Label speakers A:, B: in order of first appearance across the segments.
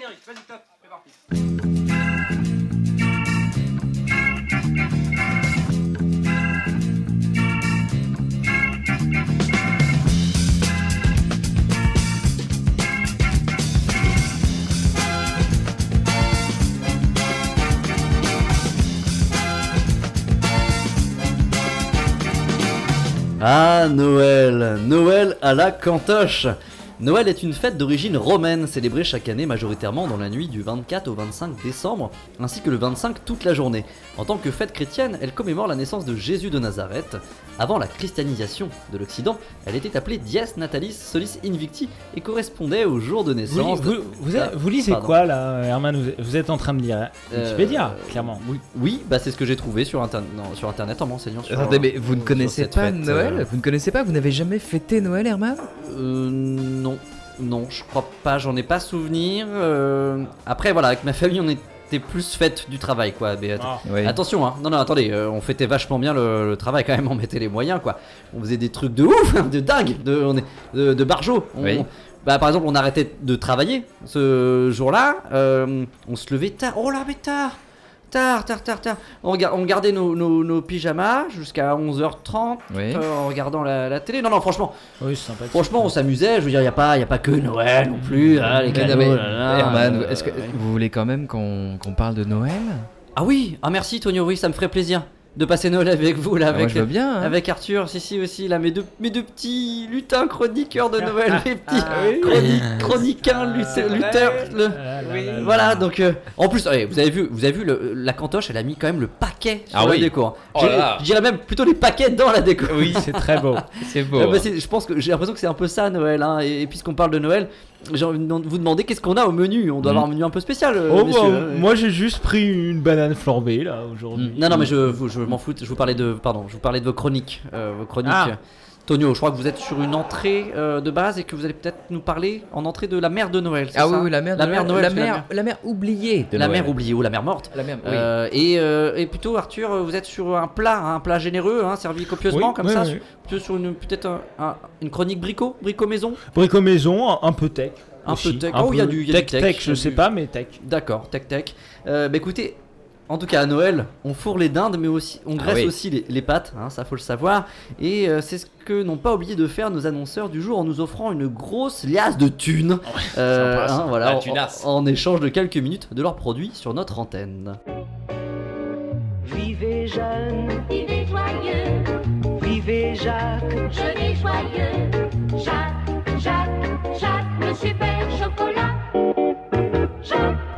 A: vas-y, top.
B: Ah, Noël. Noël à la cantoche Noël est une fête d'origine romaine, célébrée chaque année majoritairement dans la nuit du 24 au 25 décembre, ainsi que le 25 toute la journée. En tant que fête chrétienne, elle commémore la naissance de Jésus de Nazareth. Avant la christianisation de l'Occident, elle était appelée Dies Natalis Solis Invicti et correspondait au jour de
C: Vous,
B: naissance.
C: vous,
B: de-
C: vous êtes-
B: Ah,
C: vous lisez
B: pardon.
C: quoi là, Herman vous, êtes en train de lire
B: Euh,
C: Wikipédia, clairement.
B: Oui, oui bah c'est ce que j'ai trouvé sur, non, sur internet en m'enseignant sur.
D: Attendez, mais vous ne connaissez pas
B: fête,
D: Noël?
B: Euh,
D: Vous ne connaissez pas Vous n'avez jamais fêté Noël, Herman?
B: Euh, non, non, je crois pas, j'en ai pas souvenir. euh, Après, voilà, avec ma famille, on était plus fête du travail, quoi. Mais att-
C: Ah.
D: Oui.
B: Attention, hein. non, non, attendez, euh, on fêtait vachement bien le, le travail quand même, on mettait les moyens, quoi. On faisait des trucs de ouf, de dingue, de, on est, de, de barjo. On-
D: Oui.
B: bah, par exemple, on arrêtait de travailler ce jour-là, euh, on se levait tard. Oh là, mais tard! Tard, tard, tard, tard. On, on gardait nos, nos- nos pyjamas jusqu'à 11h30
D: Oui.
B: euh, en regardant la, la télé. Non, non, franchement,
C: Oui, c'est sympathique.
B: Franchement, on s'amusait. Je veux dire, il n'y a, pas- y a pas que Noël non plus. hein, les cadeaux,
D: non, mais,
B: là, là,
D: Herman,
B: euh,
D: est-ce que
B: ouais.
D: vous voulez quand même qu'on qu'on parle de Noël?
B: Ah oui, ah merci Tonio, oui, ça me ferait plaisir de passer Noël avec vous là,
D: Ah,
B: avec,
D: veux bien. hein.
B: avec Arthur, si si aussi là, mes deux, mes deux petits lutins chroniqueurs de Noël, mes petits
C: Ah oui.
B: chroniquins le-
C: Ah là là là.
B: Voilà, donc euh, en plus, allez, vous avez vu, vous avez vu le- la cantoche, elle a mis quand même le paquet sur
D: Ah
B: la
D: oui.
B: déco. hein.
D: Oh
B: Je- dirais même plutôt les paquets dans la déco.
C: Oui, c'est très beau.
D: C'est beau.
B: Ah bah, c'est- je pense que j'ai l'impression que c'est un peu ça Noël. Hein, et, et puisqu'on parle de Noël, j'ai envie de vous demander qu'est-ce qu'on a au menu. On doit
D: Mm.
B: avoir un menu un peu spécial. euh,
C: Oh, bah,
B: hein.
C: moi j'ai juste pris une banane flambée là aujourd'hui.
B: Mm. Non, non, mais je, je m'en fous. Je vous parlais de, pardon, je vous parlais de vos chroniques. euh, vos chroniques.
C: Ah.
B: Tonio, je crois que vous êtes sur une entrée euh, de base et que vous allez peut-être nous parler en entrée de la mère de Noël.
D: Ah
B: ça
D: oui, oui, la mère,
B: la
D: de
B: mère
D: Noël,
B: Noël,
D: la mère,
B: mère.
D: la mère oubliée de
B: La
D: Noël.
B: mère oubliée ou la mère morte.
D: La mère, oui.
B: Euh, et, euh, et plutôt Arthur, vous êtes sur un plat, un plat généreux, hein, servi copieusement
C: Oui,
B: comme
C: oui,
B: ça, plutôt sur une peut-être un- un- une chronique bricot, bricot maison.
C: Brico maison, un, un peu tech.
B: Un
C: aussi.
B: peu tech.
C: Un
B: Oh, il y a du- il y a du
C: tech,
B: tech,
C: tech, je sais
B: du-
C: pas, mais tech.
B: D'accord, tac. Euh, bah écoutez, en tout cas à Noël, on fourre les dindes, mais aussi on
D: Ah
B: graisse
D: oui.
B: aussi les, les pâtes, hein, ça faut le savoir. Et euh, c'est ce que n'ont pas oublié de faire nos annonceurs du jour en nous offrant une grosse liasse de thunes. Euh, hein, voilà, en- échange de quelques minutes de leurs produits sur notre antenne.
E: Vivez jeune,
F: Vivez joyeux,
E: vivez Jacques,
F: je joyeux.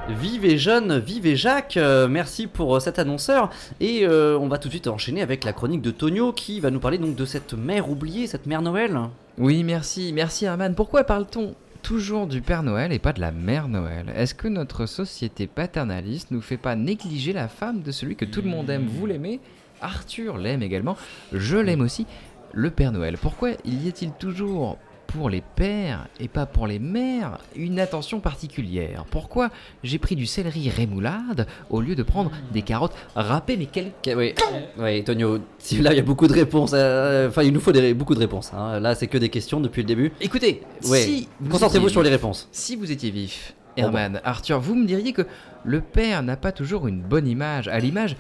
B: Vivez jeune, vivez Jacques, euh, merci pour euh, cet annonceur. Et euh, on va tout de suite enchaîner avec la chronique de Tonio qui va nous parler donc de cette mère oubliée, cette mère Noël.
D: Oui, merci, merci Herman. Pourquoi parle-t-on toujours du Père Noël et pas de la Mère Noël? Est-ce que notre société paternaliste nous fait pas négliger la femme de celui que tout le monde aime? Vous l'aimez? Arthur l'aime également. Je l'aime aussi. Le Père Noël. Pourquoi y a-t-il toujours pour les pères et pas pour les mères une attention particulière Pourquoi j'ai pris du céleri rémoulade au lieu de prendre des carottes râpées Mais quel
B: oui, oui, Tonio, si là il y a beaucoup de réponses. euh, Enfin, il nous faut des, beaucoup de réponses. hein. Là, c'est que des questions depuis le début.
D: Écoutez,
B: Ouais.
D: si vous
B: Concentrez-vous
D: étiez
B: sur les
D: vif-
B: réponses.
D: Si vous étiez vif,
B: Bon,
D: Herman, Arthur, vous me diriez que le père n'a pas toujours une bonne image, à l'image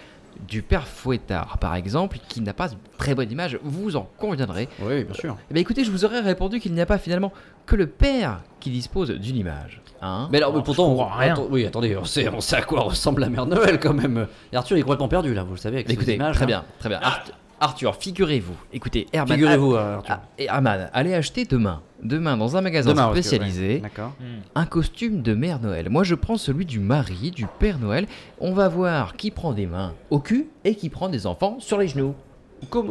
D: du père Fouettard, par exemple, qui n'a pas une très bonne image, vous en conviendrez.
B: Oui, bien sûr.
D: Eh bien écoutez, je vous aurais répondu qu'il n'y a pas finalement que le père qui dispose d'une image. Hein
B: Mais alors, mais pourtant,
C: comprends rien.
B: oui, attendez, on sait, on sait à quoi ressemble la mère Noël quand même. Et Arthur il est complètement perdu là, vous le savez, avec
D: écoutez,
B: images.
D: très
B: hein.
D: bien, très bien. Art- Arthur, figurez-vous, écoutez, Herman,
B: Figurez-vous, Arthur.
D: ah, et Herman, allez acheter demain, demain dans un magasin
B: Demain, parce que-
D: spécialisé,
B: ouais,
D: un costume de Mère Noël. Moi, je prends celui du mari, du Père Noël. On va voir qui prend des mains au cul et qui prend des enfants sur les genoux.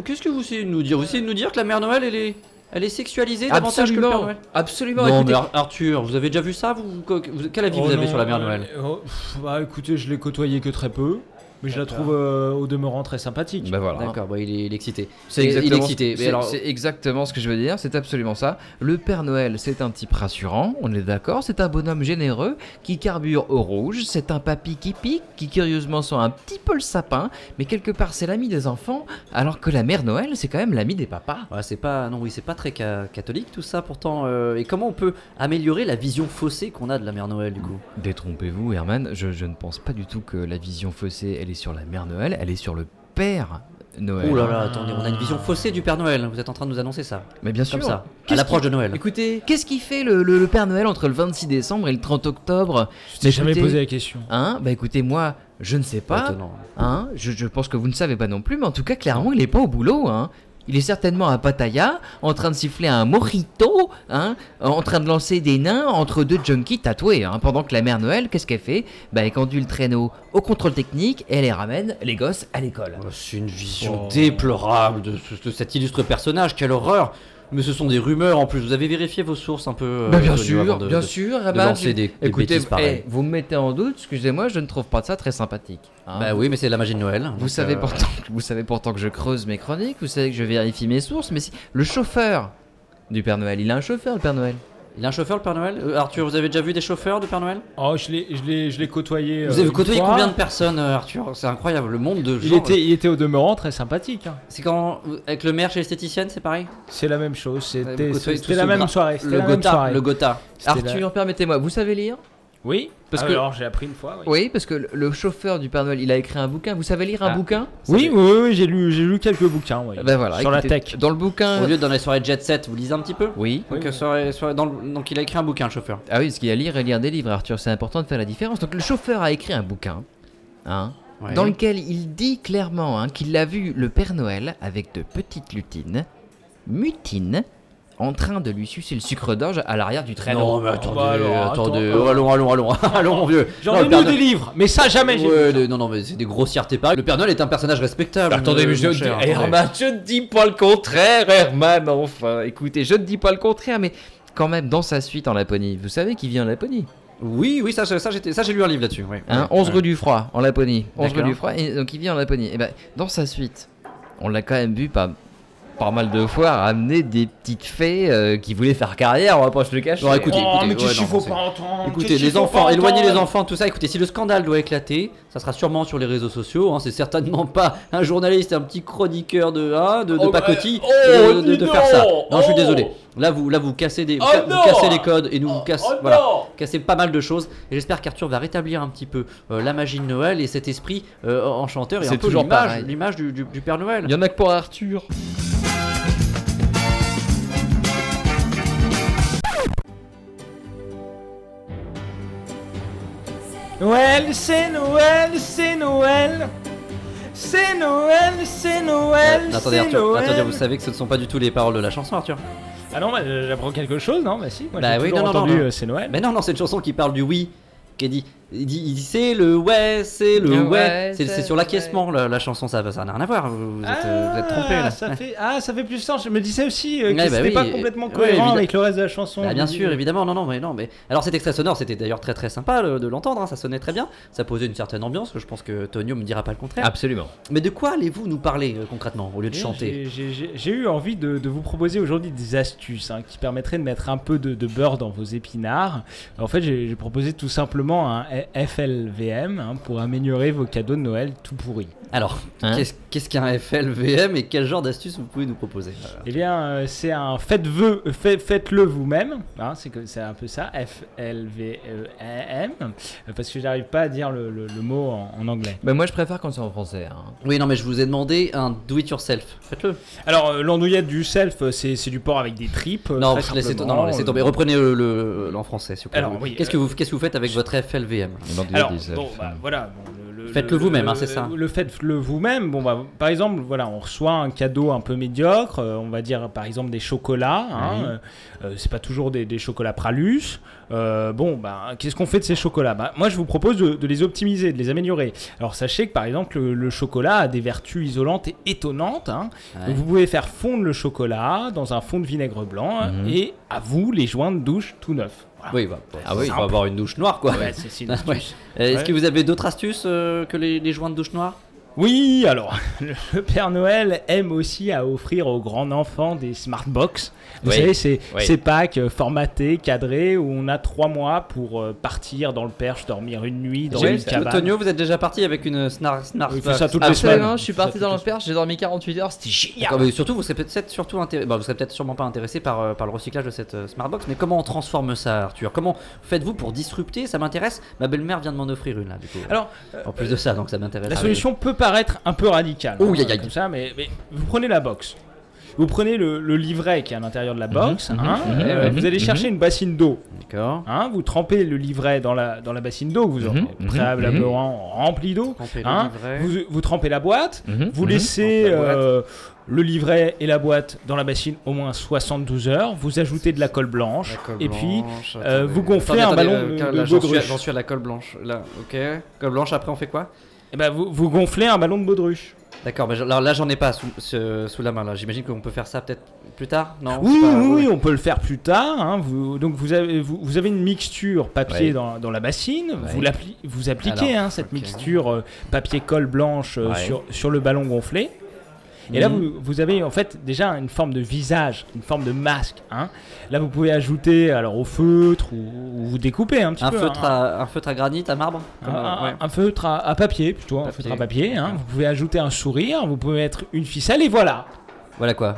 B: Qu'est-ce que vous essayez de nous dire? Vous essayez de nous dire que la mère Noël, elle est, elle est sexualisée davantage que le Père
D: Absolument,
B: Noël?
D: Absolument.
B: Non,
D: écoutez-
B: mais Ar- Arthur, vous avez déjà vu ça? Vous, vous- Quel avis
C: Oh
B: vous avez
C: non,
B: sur la mère Noël?
C: euh, oh, pff, Bah écoutez, je l'ai côtoyé que très peu. Mais je la trouve euh, au demeurant très sympathique.
D: Bah voilà.
B: D'accord, bon, il, est, il est excité.
D: C'est
B: Et- Il est
D: exactement,
B: excité. Mais
D: c'est-
B: alors,
D: c'est exactement ce que je veux dire, c'est absolument ça. Le Père Noël, c'est un type rassurant, on est d'accord, c'est un bonhomme généreux qui carbure au rouge, c'est un papy qui pique, qui curieusement sent un petit peu le sapin, mais quelque part c'est l'ami des enfants, alors que la mère Noël, c'est quand même l'ami des papas.
B: Ouais, c'est pas, non, oui, c'est pas très ca- catholique tout ça pourtant. euh, et comment on peut améliorer la vision faussée qu'on a de la mère Noël du coup?
D: Détrompez-vous, Herman, je, je ne pense pas du tout que la vision faussée, elle est sur la mère Noël, elle est sur le Père Noël.
B: Oh là là, attendez, on a une vision faussée du Père Noël. Vous êtes en train de nous annoncer ça
D: Mais bien sûr.
B: Comme ça, à l'approche
D: qui-
B: de Noël.
D: Écoutez, qu'est-ce qui fait le, le- le Père Noël entre le 26 décembre et le 30 octobre
C: Je t'ai jamais posé la question.
D: Hein Bah écoutez, moi, je ne sais pas. Hein je, je pense que vous ne savez pas non plus, mais en tout cas, clairement, il est pas au boulot. Hein il est certainement à Pattaya, en train de siffler un mojito, hein, en train de lancer des nains entre deux junkies tatoués. Hein, pendant que la mère Noël, qu'est-ce qu'elle fait? Bah, elle conduit le traîneau au contrôle technique et elle les ramène, les gosses, à l'école.
B: Oh, C'est une vision
C: Oh.
B: déplorable de, ce- de cet illustre personnage. Quelle horreur Mais ce sont des rumeurs en plus. Vous avez vérifié vos sources un peu euh,
D: Bah, bien sûr,
B: de-
D: bien
B: de-
D: sûr.
B: de lancer
D: je-
B: des, des
D: Écoutez,
B: pareilles.
D: eh, vous me mettez en doute, excusez-moi, je ne trouve pas ça très sympathique. hein.
B: Bah oui, mais c'est la magie de Noël.
D: Vous savez,
B: euh,
D: pourtant, vous savez pourtant que je creuse mes chroniques, vous savez que je vérifie mes sources, mais si le chauffeur du Père Noël, il a un chauffeur le Père Noël?
B: Il a un chauffeur le Père Noël Euh, Arthur, vous avez déjà vu des chauffeurs de Père Noël
C: Oh, je l'ai, je l'ai, je l'ai côtoyé.
B: Vous
C: euh,
B: avez côtoyé
C: fois.
B: combien de personnes, euh, Arthur C'est incroyable, le monde de
C: il
B: gens.
C: était, il était au demeurant très sympathique. hein.
B: C'est quand avec le maire chez l'esthéticienne, c'est pareil
C: C'est la même chose. C'était,
B: vous
C: la
B: ce
C: même soirée. C'était
B: Le
C: la même
B: Gotha,
C: soirée.
B: le Gotha.
C: C'était la-
D: Arthur, permettez-moi, vous savez lire
C: Oui.
D: Parce
C: Ah,
D: que-
C: alors j'ai appris une fois. Oui.
D: Oui, parce que le- chauffeur du Père Noël, il a écrit un bouquin. Vous savez lire un
C: Ah.
D: bouquin
C: Oui, oui, oui, oui, j'ai lu, j'ai lu quelques bouquins. oui.
D: Ben voilà,
C: Sur la tech.
D: Dans le bouquin.
B: Au lieu de dans les soirées jet set, vous lisez un petit peu
D: Oui.
B: donc, soirée- soirée- dans le- donc il a écrit un bouquin, le chauffeur.
D: Ah oui, parce qu'il y a lire et lire des livres, Arthur, c'est important de faire la différence. Donc le chauffeur a écrit un bouquin, hein,
B: Ouais.
D: dans lequel il dit clairement hein, qu'il a vu le Père Noël avec de petites lutines, mutines, en train de lui sucer le sucre d'orge à l'arrière du traîneau.
B: Non, mais attendez,
C: Bah alors,
B: attendez.
C: attends.
B: Oh, allons, allons, allons, allons, mon vieux.
C: J'en ai lu des livres, mais ça jamais j'ai
B: Ouais,
C: lu.
B: le- non, non, mais c'est des grossièretés pareilles. Le Père Noël est un personnage respectable.
D: Attendez, mais je ne dis, Eh. Herman, je ne dis pas le contraire, Herman, enfin. Écoutez, je ne dis pas le contraire, mais quand même, dans sa suite en Laponie, vous savez qui vit en Laponie?
B: Oui, oui, ça, ça, ça, j'ai lu un livre là-dessus. ouais.
D: Hein,
B: Ouais.
D: 11
B: Ouais.
D: rue du Froid, en Laponie. 11 rue du Froid, et donc il vit en Laponie. Et ben, dans sa suite, on l'a quand même vu pas, pas mal de fois ramener des petites fées euh, qui voulaient faire carrière, on va pas se le cacher.
B: Bon, écoutez,
C: Oh,
B: écoutez, ouais, non,
C: pas entendre
B: Écoutez, les
C: faut
B: enfants,
C: pas
B: éloignez les enfants, tout ça. Écoutez, si le scandale doit éclater, ça sera sûrement sur les réseaux sociaux. hein, c'est certainement pas un journaliste, un petit chroniqueur de, hein, de, de
C: Oh,
B: pacotille
C: bah,
B: de, de- de
C: oh,
B: faire ça.
C: non,
B: je suis
C: oh.
B: désolé. Là, vous, là, vous cassez des, vous,
C: Oh,
B: ca- vous
C: non.
B: cassez les codes et nous vous
C: Oh,
B: cassez,
C: oh,
B: voilà, cassez pas mal de choses. Et j'espère qu'Arthur va rétablir un petit peu euh, la magie de Noël et cet esprit euh, enchanteur et
D: C'est
B: un peu
D: toujours
B: l'image,
D: pareil.
B: l'image du, du- du Père Noël.
D: Il y en a que pour Arthur.
C: Noël, c'est Noël, c'est Noël. C'est Noël, c'est Noël.
B: Euh, attendez,
C: c'est
B: Arthur,
C: Noël.
B: Arthur, vous savez que ce ne sont pas du tout les paroles de la chanson, Arthur.
C: Ah non, bah, euh, j'apprends quelque chose, non Bah si, moi
B: Bah
C: j'ai
B: oui,
C: toujours
B: non, non,
C: entendu
B: non, non.
C: euh, c'est Noël.
B: Mais non, non, c'est une chanson qui parle du oui. Qui dit, il dit, il dit, c'est le ouais, c'est le ouais.
D: ouais,
B: C'est sur l'acquiescement la, la chanson, ça ça n'a rien à voir. Vous, vous êtes, euh, vous êtes trompé là.
C: ça fait, ah, ça fait plus sens. Je me disais aussi euh, que
B: bah
C: c'était
B: oui,
C: pas complètement cohérent avec le reste de la chanson.
B: Bah, bien sûr, évidemment, non, non, mais non, mais alors cet extrait sonore, c'était d'ailleurs très très sympa le- de l'entendre, hein, ça sonnait très bien, ça posait une certaine ambiance, je pense que Tonio me dira pas le contraire.
D: Absolument.
B: Mais de quoi allez-vous nous parler euh, concrètement au lieu de chanter
C: J'ai- eu envie de, de vous proposer aujourd'hui des astuces hein, qui permettraient de mettre un peu de, de beurre dans vos épinards. En fait, j'ai j'ai proposé tout simplement un FLVM hein, pour améliorer vos cadeaux de Noël tout pourris.
B: Alors,
D: Hein
B: qu'est-ce qu'est-ce qu'un FLVM et quel genre d'astuce vous pouvez nous proposer?
C: Eh bien, euh, c'est un faites-le fait, faites-le vous-même. hein, c'est que- c'est un peu ça, F-L-V-E-M. euh, Parce que j'arrive pas à dire le, le- le mot en, en anglais.
D: Bah, moi, je préfère quand c'est en français. hein.
B: Oui, non, mais je vous ai demandé un do it yourself. Faites-le.
C: Alors, euh, l'andouillette du self, euh, c'est c'est du porc avec des tripes. euh,
B: Non,
C: très
B: laissez,
C: simplement.
B: non, non, laissez tomber. Reprenez le, le- le- en français, s'il vous plaît.
C: Alors, oui,
B: Qu'est-ce que vous qu'est-ce que vous faites avec votre FLVM
C: Alors, bon, bah, voilà. bon,
B: Faites-le
C: le-
B: vous-même, hein, c'est ça.
C: Le faites-le vous-même. Bon, bah, par exemple, voilà, on reçoit un cadeau un peu médiocre. euh, on va dire, par exemple, des chocolats. hein,
B: Oui.
C: euh, euh, c'est pas toujours des, des chocolats Pralus. Euh, bon, bah, qu'est-ce qu'on fait de ces chocolats? Bah, Moi, je vous propose de, de les optimiser, de les améliorer. Alors, sachez que, par exemple, le, le chocolat a des vertus isolantes et étonnantes. hein.
B: Ouais.
C: Donc, vous pouvez faire fondre le chocolat dans un fond de vinaigre blanc
D: Mhm.
C: et à vous les joints de douche tout neufs.
B: Oui, bah,
D: Ah oui.
B: il faut avoir une douche noire, quoi.
C: Ouais, c'est- c'est une
B: ouais.
C: astuce.
B: Est-ce que vous avez d'autres astuces euh, que les, les joints de douche noire?
C: Oui, alors, le Père Noël aime aussi à offrir aux grands enfants des smart box. Vous
D: Oui.
C: savez, ces,
D: Oui.
C: ces packs euh, formatés, cadrés, où on a trois mois pour euh, partir dans le Perche, dormir une nuit dans
B: J'ai-
C: une cabane.
B: Tonio, vous êtes déjà parti avec une snar, snar
C: Il fait ça toutes les semaines.
D: Absolument, je suis parti dans le perche, j'ai dormi 48 heures, c'était génial.
B: Mais surtout, vous serez peut-être surtout intéressé, bah, vous serez peut-être sûrement pas intéressé par, euh, par le recyclage de cette euh, Smartbox, mais comment on transforme ça, Arthur? Comment faites-vous pour disrupter? Ça m'intéresse. Ma belle-mère vient de m'en offrir une là, du coup.
C: Alors,
B: en plus de ça, donc ça m'intéresse.
C: La solution peut paraître un peu radicale,
B: Oh,
C: hein,
B: aïe, aïe.
C: comme ça, mais, mais vous prenez la box. Vous prenez le, le livret qui est à l'intérieur de la box,
D: mhm,
C: hein,
D: mhm,
C: euh,
D: mhm,
C: vous allez
D: mhm.
C: chercher une bassine d'eau.
B: D'accord.
C: hein, vous trempez le livret dans la, dans la bassine d'eau que vous aurez
D: Mhm, mhm,
C: préalablement remplie d'eau. Hein.
B: livret.
C: Vous, vous trempez la boîte,
D: Mhm,
C: vous
D: mhm.
C: laissez
B: Trempe la boîte.
C: euh, le livret et la boîte dans la bassine au moins 72 heures, vous ajoutez de la colle blanche,
B: La colle
C: et puis
B: blanche,
C: euh, vous gonflez
B: Attendez,
C: un
B: attendez,
C: ballon
B: euh,
C: de-
B: j'en suis, suis à la colle blanche. Là, ok. Colle blanche, après on fait quoi?
C: Eh ben, vous, vous gonflez un ballon de baudruche.
B: D'accord, mais alors là j'en ai pas sous, ce- sous la main là. J'imagine qu'on peut faire ça peut-être plus tard, non
C: Oui,
B: pas-
C: oui, on peut le faire plus tard. hein. Vous, donc vous avez, vous, vous avez une mixture papier
D: Ouais.
C: dans, dans la bassine.
D: Ouais.
C: Vous, l'appli- vous appliquez
B: Alors,
C: hein, cette mixture euh, papier colle blanche euh,
D: Ouais.
C: sur, sur le ballon gonflé. Et là,
B: Mhm.
C: vous, vous avez en fait déjà une forme de visage, une forme de masque. hein. Là, vous pouvez ajouter alors au feutre ou, ou vous découper un petit
B: un
C: peu.
B: feutre,
C: hein.
B: à, un feutre à granit, à marbre
C: Un,
B: comme,
C: un-
B: ouais.
C: un feutre à, à papier plutôt, un feutre à papier. hein. Vous pouvez ajouter un sourire, vous pouvez mettre une ficelle et voilà.
B: Voilà quoi.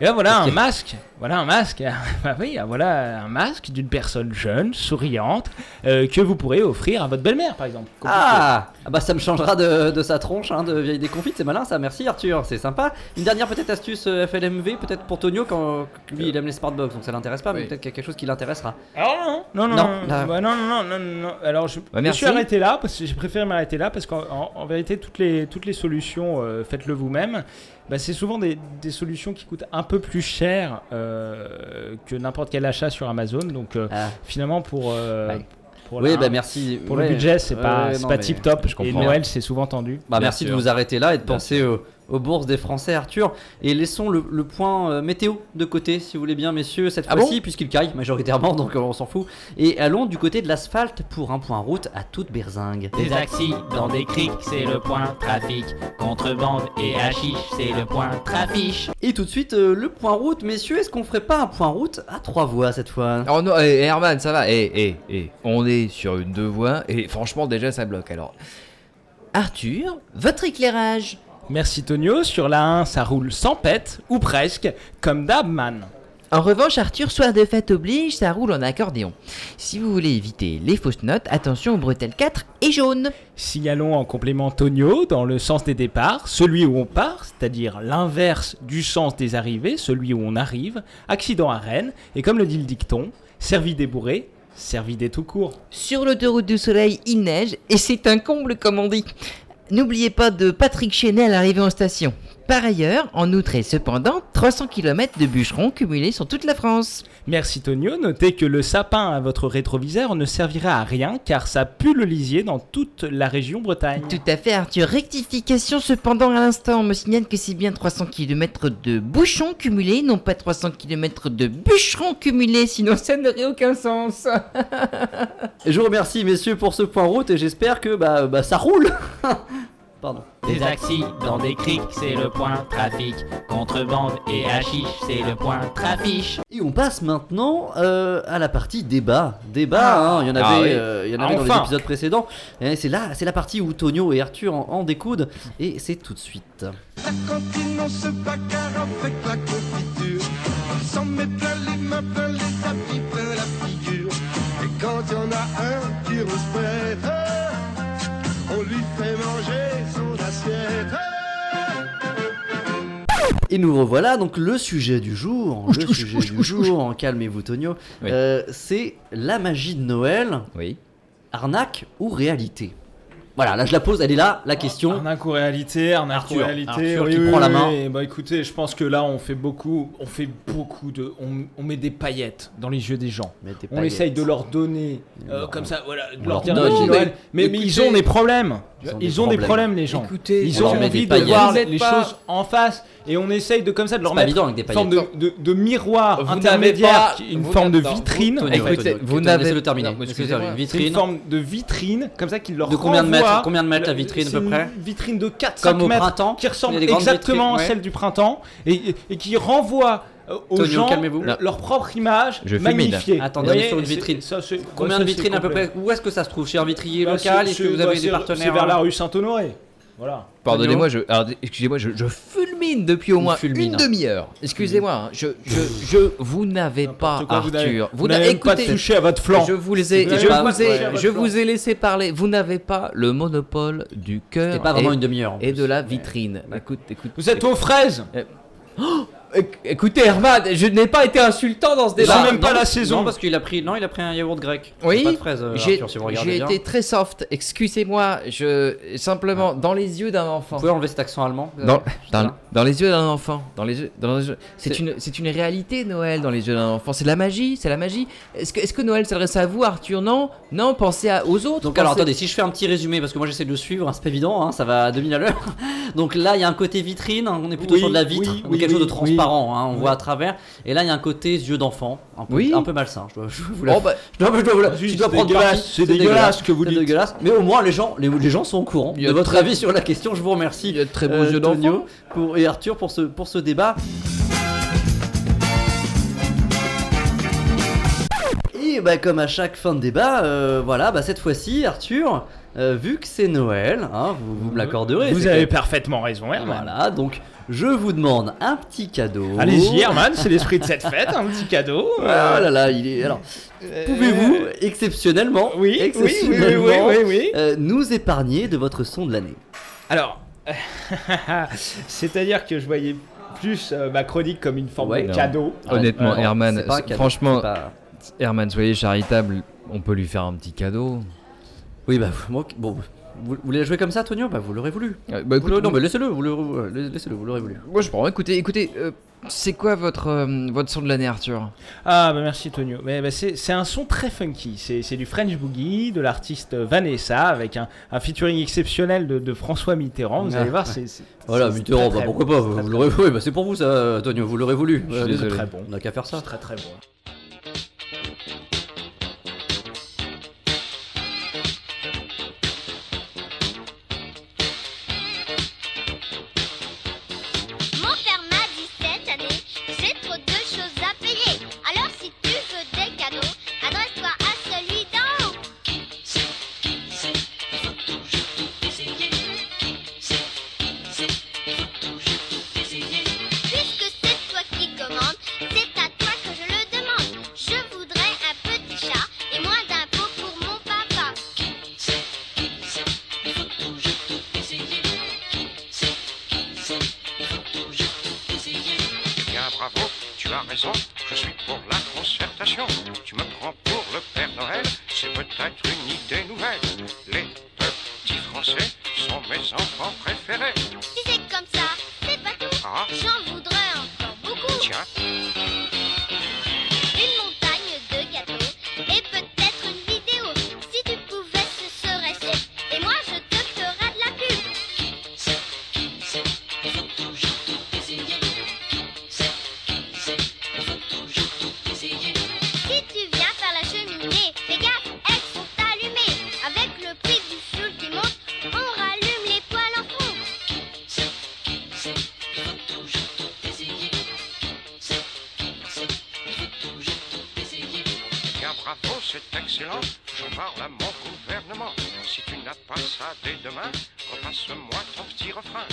C: Et là, voilà un masque. Voilà un masque. Bah oui, voilà un masque d'une personne jeune, souriante, euh, que vous pourrez offrir à votre belle-mère, par exemple.
B: Ah Ah bah ça me changera de, de sa tronche, hein, de vieille déconfite, c'est malin ça, merci Arthur, c'est sympa. Une dernière peut-être astuce euh, FLMV, peut-être pour Tonio, quand lui il aime les smartbox, donc ça l'intéresse pas, mais
D: Oui.
B: peut-être qu'il y a quelque chose qui l'intéressera.
C: Alors non, non, non,
B: Non,
C: non, bah non, non, non, non, non, non. Alors je, je
D: merci.
C: suis arrêté là parce que j'ai préféré m'arrêter là parce qu'en en- en vérité toutes les toutes les solutions, euh, faites-le vous-même. Bah, c'est souvent des, des solutions qui coûtent un peu plus cher euh, que n'importe quel achat sur Amazon. Donc euh,
B: Ah.
C: finalement pour euh,
D: Ouais.
C: pour
B: oui,
C: la-
B: bah merci.
C: pour
B: Ouais.
C: le budget c'est
B: Ouais,
C: pas
B: ouais, non,
C: pas
B: mais-
C: tip top.
D: je
C: Et
D: comprends.
C: Noël c'est souvent tendu.
B: Bah merci de nous arrêter là et de penser au- aux bourses des Français, Arthur. Et laissons le, le point euh, météo de côté, si vous voulez bien, messieurs, cette
D: Ah
B: fois-ci, puisqu'il caille majoritairement, donc euh, on s'en fout. Et allons du côté de l'asphalte pour un point route à toute berzingue.
G: Des accidents, des criques, c'est le point trafic. Contrebande et hachiche, c'est le point trafiche.
B: Et tout de suite, euh, le point route, messieurs, est-ce qu'on ferait pas un point route à trois voies cette fois?
D: Oh non, eh, Herman, ça va. Eh, eh, eh. On est sur une deux voies et franchement, déjà, ça bloque. Alors,
H: Arthur, votre éclairage.
C: Merci Tonio, sur la 1 ça roule sans pète, ou presque, comme Dabman.
H: En revanche, Arthur, soir de fête oblige, ça roule en accordéon. Si vous voulez éviter les fausses notes, attention aux bretelles 4 et jaune.
C: Signalons en complément Tonio dans le sens des départs, celui où on part, c'est-à-dire l'inverse du sens des arrivées, celui où on arrive, accident à Rennes, et comme le dit le dicton, servi des bourrés, servi des tout court.
H: Sur l'autoroute du soleil, il neige et c'est un comble comme on dit. N'oubliez pas de Patrick Chenet à l'arrivée en station. Par ailleurs, en outre et cependant, 300 km de bûcherons cumulés sur toute la France.
C: Merci Tonio, notez que le sapin à votre rétroviseur ne servira à rien car ça pue le lisier dans toute la région Bretagne.
H: Tout à fait, Arthur. Rectification cependant à l'instant. On me signale que c'est bien 300 km de bouchons cumulés, non pas 300 km de bûcherons cumulés, sinon ça n'aurait aucun sens.
B: Et je vous remercie, messieurs, pour ce point route et j'espère que bah, bah, ça roule Pardon.
G: Des accidents, des criques, c'est le point trafic. Contrebande et hachiche, c'est le point trafiche.
B: Et on passe maintenant euh, à la partie débat. Débat, hein, il y en avait,
D: Ah oui.
B: euh, il y en avait dans les
C: Enfin.
B: épisodes précédents. Et c'est là, c'est la partie où Tonio et Arthur en, en découdent. Et c'est tout de suite.
I: La cantine, on se bagarre avec la confiture. On s'en met plein les mains, plein les habits, plein la figure. Et quand il y en a un qui rouspète, on lui fait manger son assiette.
B: Et nous revoilà donc le sujet du jour. Le sujet du jour, calmez-vous Tonio.
D: Oui.
B: Euh, c'est la magie de Noël,
D: oui.
B: arnaque ou réalité? Voilà, là je la pose, elle est là, la question.
C: Arnaque ou réalité, arnaque
B: Arthur,
C: ou réalité.
B: Arthur
C: oui,
B: qui
C: oui,
B: prend la main.
C: oui. Bah écoutez, je pense que là on fait beaucoup, on fait beaucoup de, on, on met des paillettes dans les yeux des gens.
B: Mais
C: On essaye de leur donner, euh, comme ça, voilà, de leur
B: leur
C: dire. Mais, mais
B: Écoutez-
C: ils ont des problèmes. Ils ont, des problèmes, les gens.
D: Écoutez,
C: Ils
B: on
C: ont envie de voir les, choses en face et on essaye de comme ça de leur mettre
B: évident avec des
C: une forme de, de, de miroir
D: Vous
C: intermédiaire,
D: pas-
C: une
D: vous
C: forme de vitrine.
B: Tonio, Tonio,
D: vous
B: Tonio,
D: n'avez-
B: laissez-le terminer.
D: Non,
C: une
B: Vitrine.
C: forme de vitrine, comme ça, qui leur
B: De combien de mètres Combien de mètres la vitrine, à peu près
C: une vitrine de 4-5
B: Comme au
C: mètres
B: printemps
C: qui ressemble exactement à celle du printemps et, qui renvoie euh, aux
B: Tonio,
C: gens
B: calmez-vous.
C: le- leur propre image
D: Je
C: magnifiée.
B: Attendez,
C: Vous
B: on est
C: voyez,
B: sur une
C: c'est-
B: vitrine.
C: ça, c'est-
B: Combien
C: ça,
B: de vitrines à peu près Où est-ce que ça se trouve? Chez un vitrier
C: Bah,
B: local Est-ce que vous avez
C: bah,
B: des partenaires
C: C'est vers la rue Saint-Honoré. Voilà.
D: Pardonnez-moi, je, excusez-moi, je, je fulmine depuis au moins
B: fulmine.
D: une demi-heure. Excusez-moi, hein, je, je, je, vous n'avez pas
C: quoi,
D: Arthur.
C: Vous
D: n'a-
C: n'avez pas touché à votre flanc.
D: Je vous les ai,
C: Vous n'avez
D: je
B: pas
D: vous
C: touché
D: ai, je vous laissé parler. Vous n'avez pas le monopole du cœur
B: C'était pas vraiment
D: et,
B: une demi-heure. en
D: et
B: plus.
D: de la vitrine. Écoute, écoute.
C: Vous êtes aux fraises
D: Éc- Écoutez, Herman, je n'ai pas été insultant dans ce débat.
C: même pas
B: non,
C: la saison.
B: Non, parce qu'il a pris, non, il a pris un yaourt grec.
D: Oui,
B: Pas de fraises, euh,
D: J'ai
B: Arthur, si vous regardez
D: j'ai
B: bien.
D: été très soft. Excusez-moi, je simplement dans les yeux d'un enfant.
B: Vous pouvez enlever cet accent allemand euh,
D: Dans, dans, les yeux d'un enfant, dans les yeux, dans les yeux- c'est
B: C'est-
D: une, c'est une réalité Noël dans les yeux d'un enfant. C'est de la magie, c'est la magie. Est-ce que, est-ce que Noël s'adresse à vous, Arthur? Non, non. Pensez à- aux autres.
B: Donc alors
D: pensez-
B: attendez, si je fais un petit résumé, parce que moi j'essaie de suivre, hein, c'est pas évident, hein, ça va à 2000 à l'heure. Donc là il y a un côté vitrine, hein, on est plutôt
C: Oui,
B: sur de la vitre,
C: oui,
B: donc
C: oui,
B: quelque chose de
C: oui,
B: hein, on voit à travers. Et là il y a un côté yeux d'enfant, un peu,
D: Oui.
B: un peu malsain. Je dois, je vous la-
D: Oh, bah,
B: je dois- je dois vous la-
C: Juste,
B: je dois
C: c'est
B: prendre
C: dégueulasse, c'est dégueulasse ce que vous dites.
B: dégueulasse. Mais au moins les gens, les, les gens sont au courant
D: Il y a
B: de votre
D: très-
B: avis sur la question. Je vous remercie.
D: il y a de très beaux
B: euh,
D: yeux d'enfant.
B: pour, et Arthur pour ce, pour ce débat. Et bah, comme à chaque fin de débat, euh, voilà, bah, cette fois-ci, Arthur, euh, vu que c'est Noël, hein, vous, vous me l'accorderez.
C: Vous avez
B: que-
C: parfaitement raison, Herman.
B: Voilà, donc je vous demande un petit cadeau.
C: Allez-y, Herman, c'est l'esprit de cette fête, un petit cadeau.
B: Oh là là, il est. Alors, pouvez-vous exceptionnellement,
C: Oui, oui, oui, oui, oui,
B: exceptionnellement,
C: oui, oui.
B: euh, nous épargner de votre son de l'année
C: Alors, c'est-à-dire que je voyais plus euh, ma chronique comme une forme
B: Ouais,
C: de
B: non.
C: cadeau.
D: Honnêtement, Herman,
B: pas cadeau,
D: franchement,
B: pas-
D: Herman, soyez charitable. On peut lui faire un petit cadeau.
B: Oui, bah, moi, bon, vous, vous voulez la jouer comme ça, Tonio? Bah, vous l'aurez voulu.
D: Euh, bah, écoute,
B: non, mais laissez-le, vous l'aurez laissez-le, vous l'aurez voulu.
D: moi je prends. Écoutez, écoutez, euh, c'est quoi votre euh, votre son de l'année, Arthur?
C: Ah bah merci Tonio. Mais bah, c'est c'est un son très funky. C'est c'est du French Boogie de l'artiste Vanessa avec un, un featuring exceptionnel de, de François Mitterrand. Vous
B: Ah,
C: allez voir,
B: ouais.
C: c'est
B: Voilà, Mitterrand,
C: très,
B: bah,
C: très
B: pourquoi
C: bon.
B: pas, vous, l'aurez voulu, bah, c'est pour vous ça, Tonio, vous l'aurez voulu.
D: Je suis
B: Euh,
D: désolé.
C: Très bon.
B: On n'a qu'à faire ça.
C: Très très bon.
F: Je
J: suis pour la concertation. Tu me prends pour le Père Noël, c'est peut-être une idée nouvelle.
F: C'est
J: excellent. J'en parle à mon gouvernement. Si tu n'as pas ça dès demain, repasse-moi ton petit refrain.